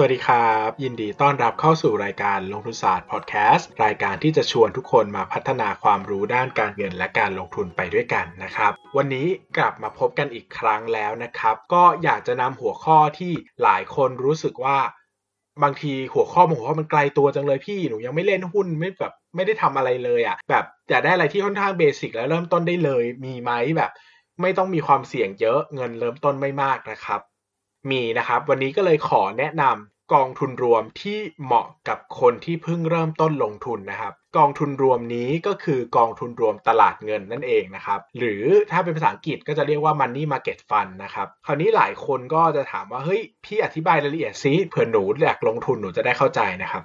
สวัสดีครับ ยินดีต้อนรับเข้าสู่รายการลงทุนศาสตร์พอดแคสต์รายการที่จะชวนทุกคนมาพัฒนาความรู้ด้านการเงินและการลงทุนไปด้วยกันนะครับ วันนี้กลับมาพบกันอีกครั้งแล้วนะครับ ก็อยากจะนำหัวข้อที่หลายคนรู้สึกว่า บางทีหัวข้อบางหัวข้อมันไกลตัวจังเลยพี่หนูยังไม่เล่นหุ้นไม่แบบไม่ได้ทำอะไรเลยอะ่ะแบบอยากได้อะไรที่ค่อนข้างเบสิกแล้วเริ่มต้นได้เลยมีไหมแบบ ไม่ต้องมีความเสี่ยงเยอะเงินเริ่มต้นไม่มากนะครับ มีนะครับ วันนี้ก็เลยขอแนะนำกองทุนรวมที่เหมาะกับคนที่เพิ่งเริ่มต้นลงทุนนะครับ กองทุนรวมนี้ก็คือกองทุนรวมตลาดเงินนั่นเองนะครับ หรือถ้าเป็นภาษาอังกฤษก็จะเรียกว่า money market fund นะครับ คราวนี้หลายคนก็จะถามว่า เฮ้ย พี่อธิบายรายละเอียดซิเผื่อหนูอยากลงทุนหนูจะได้เข้าใจนะครับ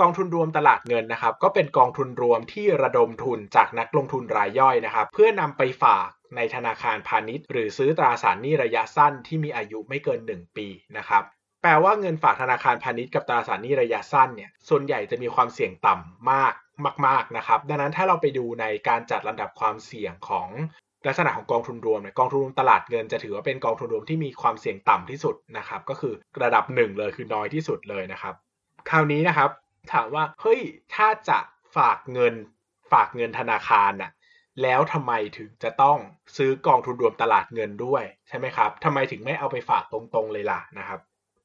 กองทุนรวมตลาดเงินนะครับ ก็เป็นกองทุนรวมที่ระดมทุนจากนักลงทุนรายย่อยนะครับ เพื่อนำไปฝาก ในธนาคารพาณิชย์ หรือซื้อตราสารหนี้ระยะสั้นที่มีอายุไม่เกิน 1 ปีนะครับแปลว่าเงินฝากธนาคารพาณิชย์กับตราสารหนี้ระยะสั้นเนี่ยส่วนใหญ่จะมีความเสี่ยงต่ำมากมาก ๆนะครับ ดังนั้นถ้าเราไปดูในการจัดลำดับความเสี่ยงของลักษณะของกองทุนรวมเนี่ยกองทุนรวมตลาดเงินจะถือว่าเป็นกองทุนรวมที่มีความเสี่ยงต่ำที่สุดนะครับ ก็คือระดับหนึ่งเลยคือน้อยที่สุดเลยนะครับ คราวนี้นะครับ ถามว่าเฮ้ยถ้าจะฝากเงินฝากเงินธนาคารน่ะ แล้วทำไมถึงจะต้องซื้อกองทุนรวมตลาดเงินด้วยใช่ไหมครับทำไมถึงไม่เอาไปฝากตรงๆเลยล่ะนะครับ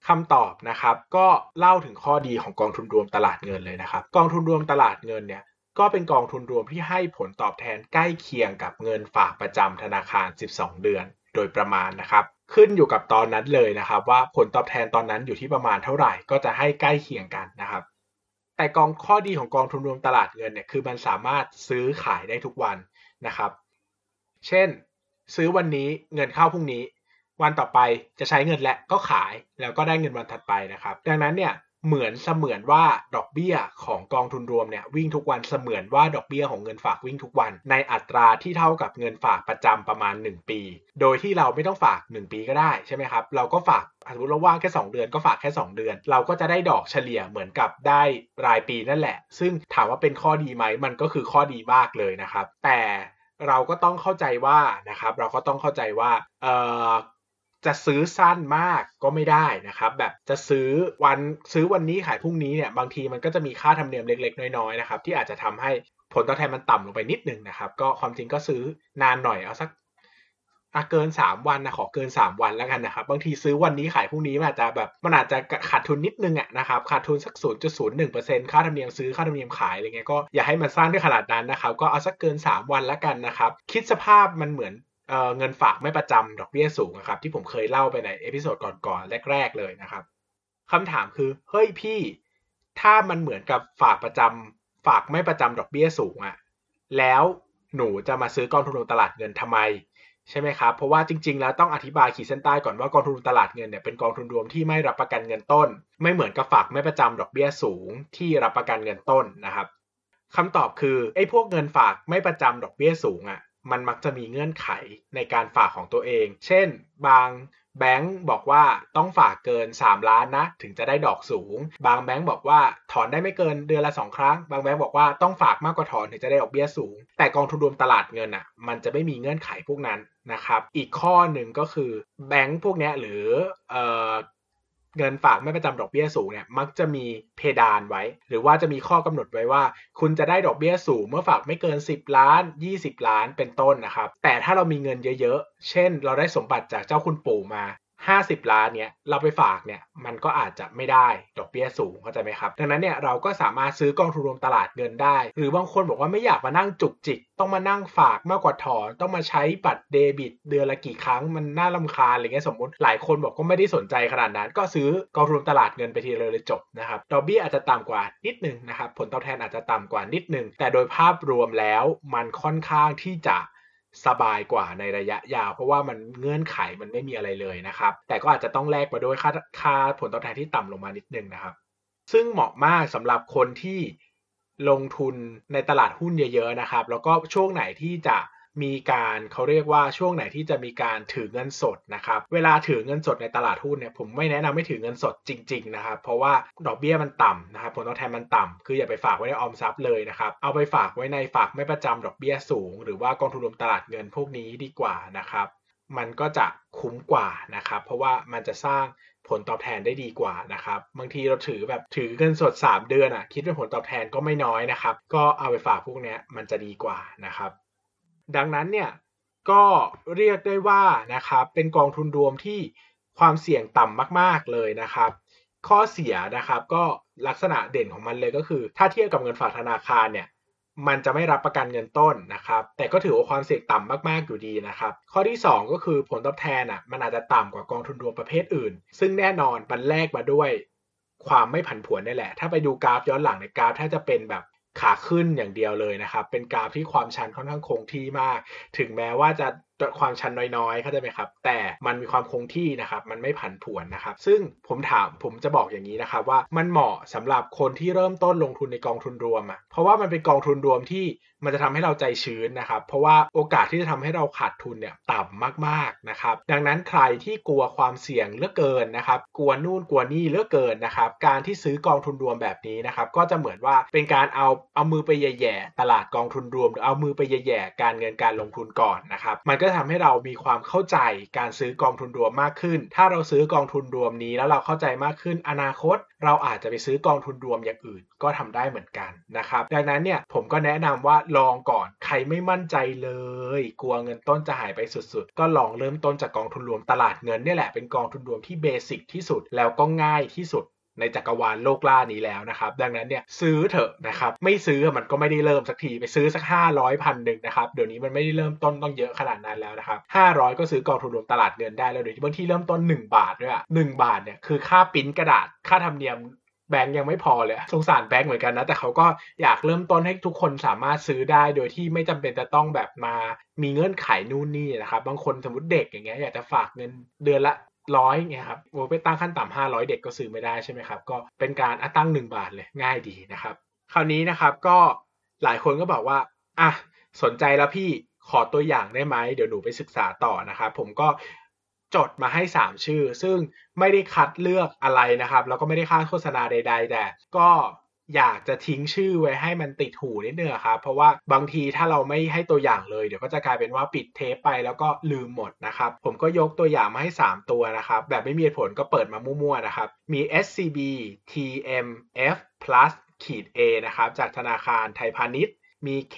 คำตอบนะครับก็เล่าถึงข้อดีของกองทุนรวมตลาดเงินเลยนะครับ กองทุนรวมตลาดเงินเนี่ยก็เป็นกองทุนรวมที่ให้ผลตอบแทนใกล้เคียงกับเงินฝากประจำธนาคาร 12 เดือน โดยประมาณนะครับ ขึ้นอยู่กับตอนนั้นเลยนะครับ ว่าผลตอบแทนตอนนั้นอยู่ที่ประมาณเท่าไหร่ก็จะให้ใกล้เคียงกันนะครับ แต่กองข้อดีของกองทุนรวมตลาดเงินเนี่ยคือมันสามารถซื้อขายได้ทุกวันนะครับ เช่น ซื้อวันนี้เงินเข้าพรุ่งนี้ วันต่อไปจะใช้เงินและก็ขายแล้วก็ได้เงินวันถัดไปนะครับ ดังนั้นเนี่ย เหมือนเสมือนว่าดอกเบี้ยของกองทุนรวมเนี่ยวิ่งทุกวันเสมือนว่าดอกเบี้ยของเงินฝากวิ่งทุกวัน ในอัตราที่เท่ากับเงินฝากประจำประมาณ 1 ปี โดยที่เราไม่ต้องฝาก 1 ปีก็ได้ใช่ไหมครับ เราก็ฝากสมมติเราว่างแค่ 2 เดือนก็ฝากแค่ 2 เดือน เราก็จะได้ดอกเฉลี่ยเหมือนกับได้รายปีนั่นแหละ ซึ่งถามว่าเป็นข้อดีไหมมันก็คือข้อดีมากเลยนะครับ แต่เราก็ต้องเข้าใจว่านะครับเราก็ต้องเข้าใจว่าเอ่อ จะซื้อสั้นมากก็ไม่ได้นะครับแบบจะซื้อวันซื้อวันนี้ขายพรุ่งนี้เนี่ยบางทีมันก็จะมีค่าธรรมเนียมเล็กๆ น้อยๆนะครับที่อาจจะทำให้ผลตอบแทนมันต่ำลงไปนิดนึงนะครับก็ความจริงก็ซื้อนานหน่อยเอาสักอะเกิน 3 วันนะขอเกิน 3 วันแล้วกันนะครับบางทีซื้อวันนี้ขายพรุ่งนี้มันอาจจะแบบมันอาจจะขาดทุนนิดนึงอะนะครับขาดทุนสัก 0.01%ค่าธรรมเนียมซื้อค่าธรรมเนียมขายอะไรเงี้ยก็อย่าให้มันสร้างด้วยขนาดนั้นนะครับก็เอาสักเกิน 3 วันแล้วกันนะครับคิดสภาพมันเหมือน เงินฝากไม่ประจำดอกเบี้ยสูงนะครับที่ผมเคยเล่าไปใน episode ก่อนๆแรก ๆ เลยนะครับคำถามคือเฮ้ยพี่ ถ้ามันเหมือนกับฝากประจำฝากไม่ประจำดอกเบี้ยสูงอะแล้วหนูจะมาซื้อกองทุนตลาดเงินทำไมใช่ไหมครับ เพราะว่าจริง ๆ แล้วต้องอธิบายขีดเส้นใต้ก่อนว่ากองทุนตลาดเงินเนี่ยเป็นกองทุนรวมที่ไม่รับประกันเงินต้น ไม่เหมือนกับฝากไม่ประจำดอกเบี้ยสูงที่รับประกันเงินต้นนะครับคำตอบคือไอ้พวกเงินฝากไม่ประจำดอกเบี้ยสูงอะ่ะ มันมักจะมีเงื่อนไขในการฝากของตัวเอง เช่น บางแบงก์บอกว่าต้องฝากเกิน 3 ล้านนะ ถึงจะได้ดอกสูง บางแบงก์บอกว่าถอนได้ไม่เกินเดือนละ 2 ครั้ง บางแบงก์บอกว่าต้องฝากมากกว่าถอนถึงจะได้ดอกเบี้ยสูง แต่กองทุนรวมตลาดเงินอะมันจะไม่มีเงื่อนไขพวกนั้นนะครับ อีกข้อหนึ่งก็คือแบงก์พวกนี้หรือเอ่อ เงินฝากไม่ประจำดอกเบี้ยสูงเนี่ยมักจะมีเพดานไว้ หรือว่าจะมีข้อกำหนดไว้ว่า คุณจะได้ดอกเบี้ยสูงเมื่อฝากไม่เกิน 10 ล้าน 20 ล้านเป็นต้นนะครับแต่ถ้าเรามีเงินเยอะๆ เช่น เราได้สมบัติจากเจ้าคุณปู่มา 50ล้านเนี่ยเราไปฝากเนี่ยมันก็อาจจะไม่ได้ดอกเบี้ยสูงเข้าใจไหมครับดังนั้นเนี่ยเราก็สามารถซื้อกองทุนรวมตลาดเงินได้ หรือบางคนบอกว่าไม่อยากมานั่งจุกจิก ต้องมานั่งฝากมากกว่าถอน ต้องมาใช้บัตรเดบิต เดือนละกี่ครั้งมันน่าลำคาญอะไรเงี้ยสมมติหลายคนบอกก็ไม่ได้สนใจขนาดนั้น ก็ซื้อกองทุนตลาดเงินไปทีเลยเลยจบนะครับดอกเบี้ยอาจจะต่ำกว่านิดนึงนะครับผลตอบแทนอาจจะต่ำกว่านิดนึงแต่โดยภาพรวมแล้วมันค่อนข้างที่จะ สบายกว่าในระยะยาว เพราะว่ามันเงื่อนไขมันไม่มีอะไรเลยนะครับ แต่ก็อาจจะต้องแลกมาด้วยค่าค่าผลตอบแทนที่ต่ำลงมานิดนึงนะครับ ซึ่งเหมาะมากสำหรับคนที่ลงทุนในตลาดหุ้นเยอะๆนะครับ แล้วก็ช่วงไหนที่จะ มีการเขาเรียกว่าช่วงไหนที่จะมีการถือเงินสดนะครับ เวลาถือเงินสดในตลาดหุ้นเนี่ยผมไม่แนะนำให้ถือเงินสดจริง ๆ นะครับ เพราะว่าดอกเบี้ยมันต่ำนะครับผลตอบแทนมันต่ำคืออย่าไปฝากไว้ในออมทรัพย์เลยนะครับ เอาไปฝากไว้ในฝากไม่ประจำดอกเบี้ยสูง หรือว่ากองทุนรวมตลาดเงินพวกนี้ดีกว่านะครับ มันก็จะคุ้มกว่านะครับ เพราะว่ามันจะสร้างผลตอบแทนได้ดีกว่านะครับ บางทีเราถือแบบถือเงินสด 3 เดือนอะ คิดเป็นผลตอบแทนก็ไม่น้อยนะครับ ก็เอาไปฝากพวกนี้มันจะดีกว่านะครับ ดังนั้นเนี่ยก็เรียกได้ว่านะครับเป็นกองทุนรวมที่ความเสี่ยงต่ำมาก ๆเลยนะครับ ข้อเสียนะครับก็ลักษณะเด่นของมันเลยก็คือ ถ้าเทียบกับเงินฝากธนาคารเนี่ยมันจะไม่รับประกันเงินต้นนะครับ แต่ก็ถือว่าความเสี่ยงต่ำมาก ๆ อยู่ดีนะครับ ข้อที่ 2 ก็คือผลตอบแทนอะมันอาจจะต่ำกว่ากองทุนรวมประเภทอื่น ซึ่งแน่นอนมันแลกมาด้วยความไม่ผันผวนนี่แหละ ถ้าไปดูกราฟย้อนหลังในกราฟถ้าจะเป็นแบบ ขาขึ้นอย่างเดียวเลยนะครับ เป็นกราฟที่ความชันค่อนข้างคงที่มาก ถึงแม้ว่าจะ ความชันน้อยๆเข้าใจไหมครับ แต่มันมีความคงที่นะครับ มันไม่ผันผวนนะครับ ซึ่งผมถามผมจะบอกอย่างนี้นะครับว่ามันเหมาะสำหรับคนที่เริ่มต้นลงทุนในกองทุนรวมอะเพราะว่ามันเป็นกองทุนรวมที่มันจะทำให้เราใจชื้นนะครับ เพราะว่าโอกาสที่จะทำให้เราขาดทุนเนี่ยต่ำมากๆนะครับ ดังนั้นใครที่กลัวความเสี่ยงเลือกเกินนะครับ กลัวนู่นกลัวนี่เลือกเกินนะครับ การที่ซื้อกองทุนรวมแบบนี้นะครับ ก็จะเหมือนว่าเป็นการเอาเอามือไปแย่ๆตลาดกองทุนรวม หรือเอามือไปแย่ๆการเงินการลงทุนก่อนนะครับ มันก็ทำให้เรามีความเข้าใจการซื้อกองทุนรวมมากขึ้น ถ้าเราซื้อกองทุนรวมนี้แล้วเราเข้าใจมากขึ้นอนาคต เราอาจจะไปซื้อกองทุนรวมอย่างอื่น ก็ทำได้เหมือนกันนะครับ ดังนั้นเนี่ยผมก็แนะนำว่าลองก่อนใครไม่มั่นใจเลย กลัวเงินต้นจะหายไปสุดๆ ก็ลองเริ่มต้นจากกองทุนรวมตลาดเงินนี่แหละเป็นกองทุนรวมที่เบสิกที่สุดแล้วก็ง่ายที่สุด ในจักรวาลโลกล่านี้แล้วนะครับ ดังนั้นเนี่ยซื้อเถอะนะครับ ไม่ซื้อมันก็ไม่ได้เริ่มสักทีไปซื้อสัก 500พันหนึ่งนะครับ เดี๋ยวนี้มันไม่ได้เริ่มต้นต้องเยอะขนาดนั้นแล้วนะครับ 500 ก็ซื้อกองทุนรวมตลาดเงินได้แล้วเดี๋ยวบางที่เริ่มต้น 1 บาทด้วยอะ1บาทเนี่ยคือค่าปิ้นกระดาษค่าธรรมเนียมแบงก์ยังไม่พอเลยสงสารแบงก์เหมือนกันนะแต่เขาก็อยากเริ่มต้นให้ทุกคนสามารถซื้อได้ โดยที่ไม่จำเป็นจะต้องแบบมามีเงื่อนไขนู่นนี่นะครับบางคนสมมติเด็กอย่างเงี้ยอยากจะฝากเงินเดือนละ ร้อยเงี้ยครับโอ้ไปตั้งขั้นต่ำห้าร้อยเด็กก็ซื้อไม่ได้ใช่ไหมครับ ก็เป็นการอตั้งหนึ่งบาทเลยง่ายดีนะครับ คราวนี้นะครับก็หลายคนก็บอกว่าอะสนใจแล้วพี่ขอตัวอย่างได้ไหมเดี๋ยวหนูไปศึกษาต่อนะครับผมก็จดมาให้ 3 ชื่อ ซึ่งไม่ได้คัดเลือกอะไรนะครับ แล้วก็ไม่ได้ค่าโฆษณาใด ๆ แต่ก็ อยากจะทิ้งชื่อไว้ให้มันติดหูนิดนึงครับเพราะว่าบางทีถ้าเราไม่ให้ตัวอย่างเลย เดี๋ยวก็จะกลายเป็นว่าปิดเทปไปแล้วก็ลืมหมดนะครับผมก็ยกตัวอย่างมาให้ 3 ตัวนะครับแบบไม่มีผลก็เปิดมามั่วๆนะครับมี SCB TMF Plus ขีด A นะครับจากธนาคารไทยพาณิชย์ มี K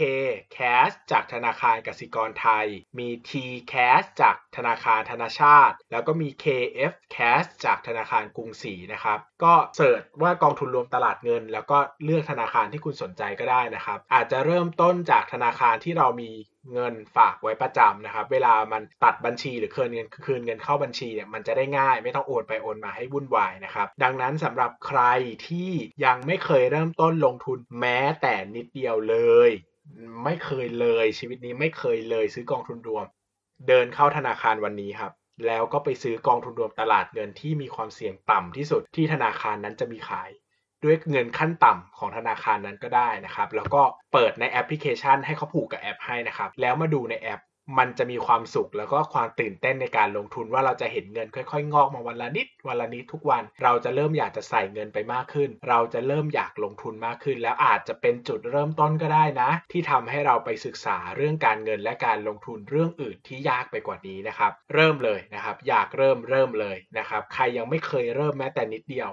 Cash จากธนาคารกสิกรไทย มี T Cash จากธนาคารธนาชาติ แล้วก็มี KF Cash จากธนาคารกรุงศรีนะครับ ก็เสิร์ชว่ากองทุนรวมตลาดเงิน แล้วก็เลือกธนาคารที่คุณสนใจก็ได้นะครับ อาจจะเริ่มต้นจากธนาคารที่เรามี เงินฝากไว้ประจำนะครับ เวลามันตัดบัญชีหรือคืนเงินคืนเงินเข้าบัญชีเนี่ยมันจะได้ง่าย ไม่ต้องโอนไปโอนมาให้วุ่นวายนะครับ ดังนั้นสำหรับใครที่ยังไม่เคยเริ่มต้นลงทุนแม้แต่นิดเดียวเลย ไม่เคยเลยชีวิตนี้ไม่เคยเลยซื้อกองทุนรวม เดินเข้าธนาคารวันนี้ครับแล้วก็ไปซื้อกองทุนรวมตลาดเงินที่มีความเสี่ยงต่ำที่สุดที่ธนาคารนั้นจะมีขาย ด้วยเงินขั้นต่ำของธนาคารนั้นก็ได้นะครับ แล้วก็เปิดในแอปพลิเคชัน ให้เขาผูกกับแอปให้นะครับ แล้วมาดูในแอปมันจะมีความสุขแล้วก็ความตื่นเต้นในการลงทุนว่าเราจะเห็นเงินค่อยๆ งอกมาวันละนิดวันละนิดทุกวัน เราจะเริ่มอยากจะใส่เงินไปมากขึ้น เราจะเริ่มอยากลงทุนมากขึ้น แล้วอาจจะเป็นจุดเริ่มต้นก็ได้นะ ที่ทำให้เราไปศึกษาเรื่องการเงินและการลงทุนเรื่องอื่นที่ยากไปกว่านี้นะครับ เริ่มเลยนะครับ อยากเริ่มเริ่มเลยนะครับ ใครยังไม่เคยเริ่มแม้แต่นิดเดียว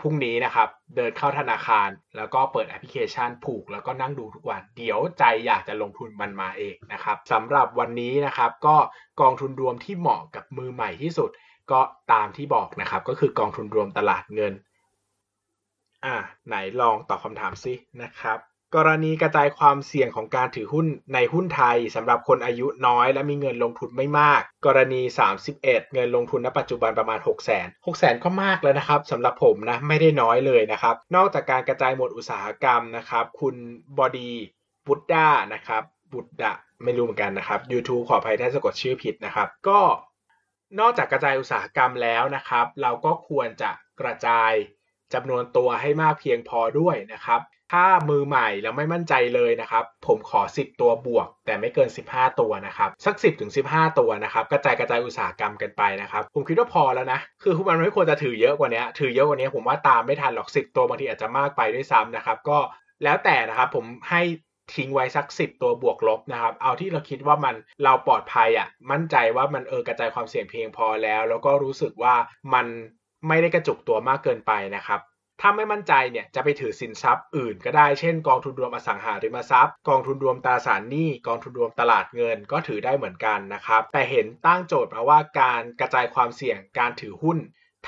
พรุ่งนี้นะครับ เดินเข้าธนาคาร แล้วก็เปิดแอปพลิเคชันผูก แล้วก็นั่งดูทุกวัน เดี๋ยวใจอยากจะลงทุนมันมาเองนะครับสำหรับวันนี้นะครับ ก็กองทุนรวมที่เหมาะกับมือใหม่ที่สุด ก็ตามที่บอกนะครับ ก็คือกองทุนรวมตลาดเงิน อ่าไหนลองตอบคำถามซินะครับ กรณีกระจายความเสี่ยงของการถือหุ้นในหุ้นไทยสำหรับคนอายุน้อย และมีเงินลงทุนไม่มาก กรณี 31 เงินลงทุนณปัจจุบันประมาณ 6 0 0 0 0 0 6 0 0 0ก็มากแล้วนะครับสำหรับผมนะไม่ได้น้อยเลยนะครับ นอกจากการกระจายหมวดอุตสาหกรรมนะครับ คุณบอดีบุตด้านะครับบุตดะไม่รู้เหมือนกันนะครับ YouTube ขออภัยถ้าสะกดชื่อผิดนะครับ ก็นอกจากกระจายอุตสาหกรรมแล้วนะครับ เราก็ควรจะกระจายจำนวนตัวให้มากเพียงพอด้วยนะครับ ถ้ามือใหม่แล้วไม่มั่นใจเลยนะครับ ผมขอ 10 ตัวบวก แต่ไม่เกิน 15 ตัวนะครับสัก 10ถึง15 ตัวนะครับกระจายกระจายอุตสาหกรรมกันไปนะครับ ผมคิดว่าพอแล้วนะ คือมันไม่ควรจะถือเยอะกว่านี้ถือเยอะกว่านี้ผมว่าตามไม่ทันหรอก 10 ตัวบางทีอาจจะมากไปด้วยซ้ำนะครับ ก็แล้วแต่นะครับผมให้ทิ้งไว้สัก 10 ตัวบวกลบนะครับ เอาที่เราคิดว่ามันเราปลอดภัยอะ มั่นใจว่ามันเออกระจายความเสี่ยงเพียงพอแล้ว แล้วก็รู้สึกว่ามันไม่ได้กระจุกตัวมากเกินไปนะครับ ถ้าไม่มั่นใจเนี่ยจะไปถือสินทรัพย์อื่นก็ได้ เช่น กองทุนรวมอสังหาริมทรัพย์ กองทุนรวมตราสารหนี้ กองทุนรวมตลาดเงินก็ถือได้เหมือนกันนะครับ แต่เห็นตั้งโจทย์มาว่าการกระจายความเสี่ยงการถือหุ้น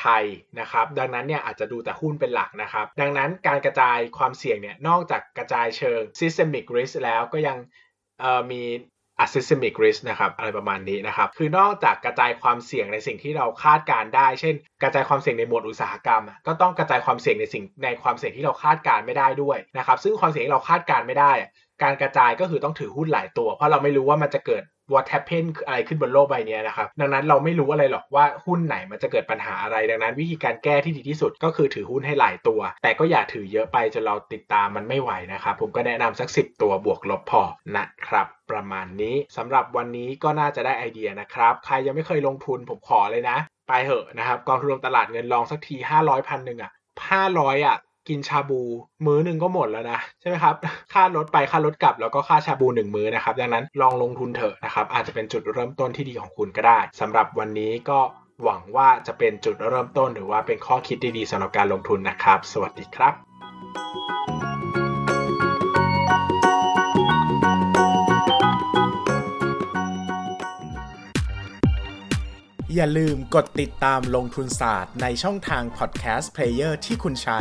ไทยนะครับ ดังนั้นเนี่ยอาจจะดูแต่หุ้นเป็นหลักนะครับ ดังนั้นการกระจายความเสี่ยงเนี่ยนอกจากกระจายเชิง systemic risk แล้วก็ยังมี asystemic risk นะครับอะไรประมาณนี้นะครับ คือนอกจากกระจายความเสี่ยงในสิ่งที่เราคาดการได้ เช่น กระจายความเสี่ยงในหมวดอุตสาหกรรม ก็ต้องกระจายความเสี่ยงในสิ่งในความเสี่ยงที่เราคาดการไม่ได้ด้วยนะครับ ซึ่งความเสี่ยงที่เราคาดการไม่ได้ การกระจายก็คือต้องถือหุ้นหลายตัว เพราะเราไม่รู้ว่ามันจะเกิด what happen ออะไรขึ้นบนโลกใบนี้นะครับ ดังนั้นเราไม่รู้อะไรหรอกว่าหุ้นไหนมันจะเกิดปัญหาอะไร ดังนั้นวิธีการแก้ที่ดีที่สุดก็คือถือหุ้นให้หลายตัว แต่ก็อย่าถือเยอะไปจนเราติดตามมันไม่ไหวนะครับ ผมก็แนะนำสัก 10 ตัวบวกลบพอนะครับประมาณนี้สำหรับวันนี้ก็น่าจะได้ไอเดียนะครับ ใครยังไม่เคยลงทุนผมขอเลยนะ ไปเหอะนะครับกองทุนรวมตลาดเงินลองสักที500พันหนึ่งอะ500อะ กินชาบู มื้อหนึ่งก็หมดแล้วนะ ใช่ไหมครับ ค่ารถไปค่ารถกลับแล้วก็ค่าชาบูหนึ่งมื้อนะครับ ดังนั้นลองลงทุนเถอะนะครับ อาจจะเป็นจุดเริ่มต้นที่ดีของคุณก็ได้สำหรับวันนี้ก็หวังว่าจะเป็นจุดเริ่มต้น หรือว่าเป็นข้อคิดดีๆสำหรับการลงทุนนะครับ สวัสดีครับ อย่าลืมกดติดตามลงทุนศาสตร์ในช่องทางพอดแคสต์เพลเยอร์ที่คุณใช้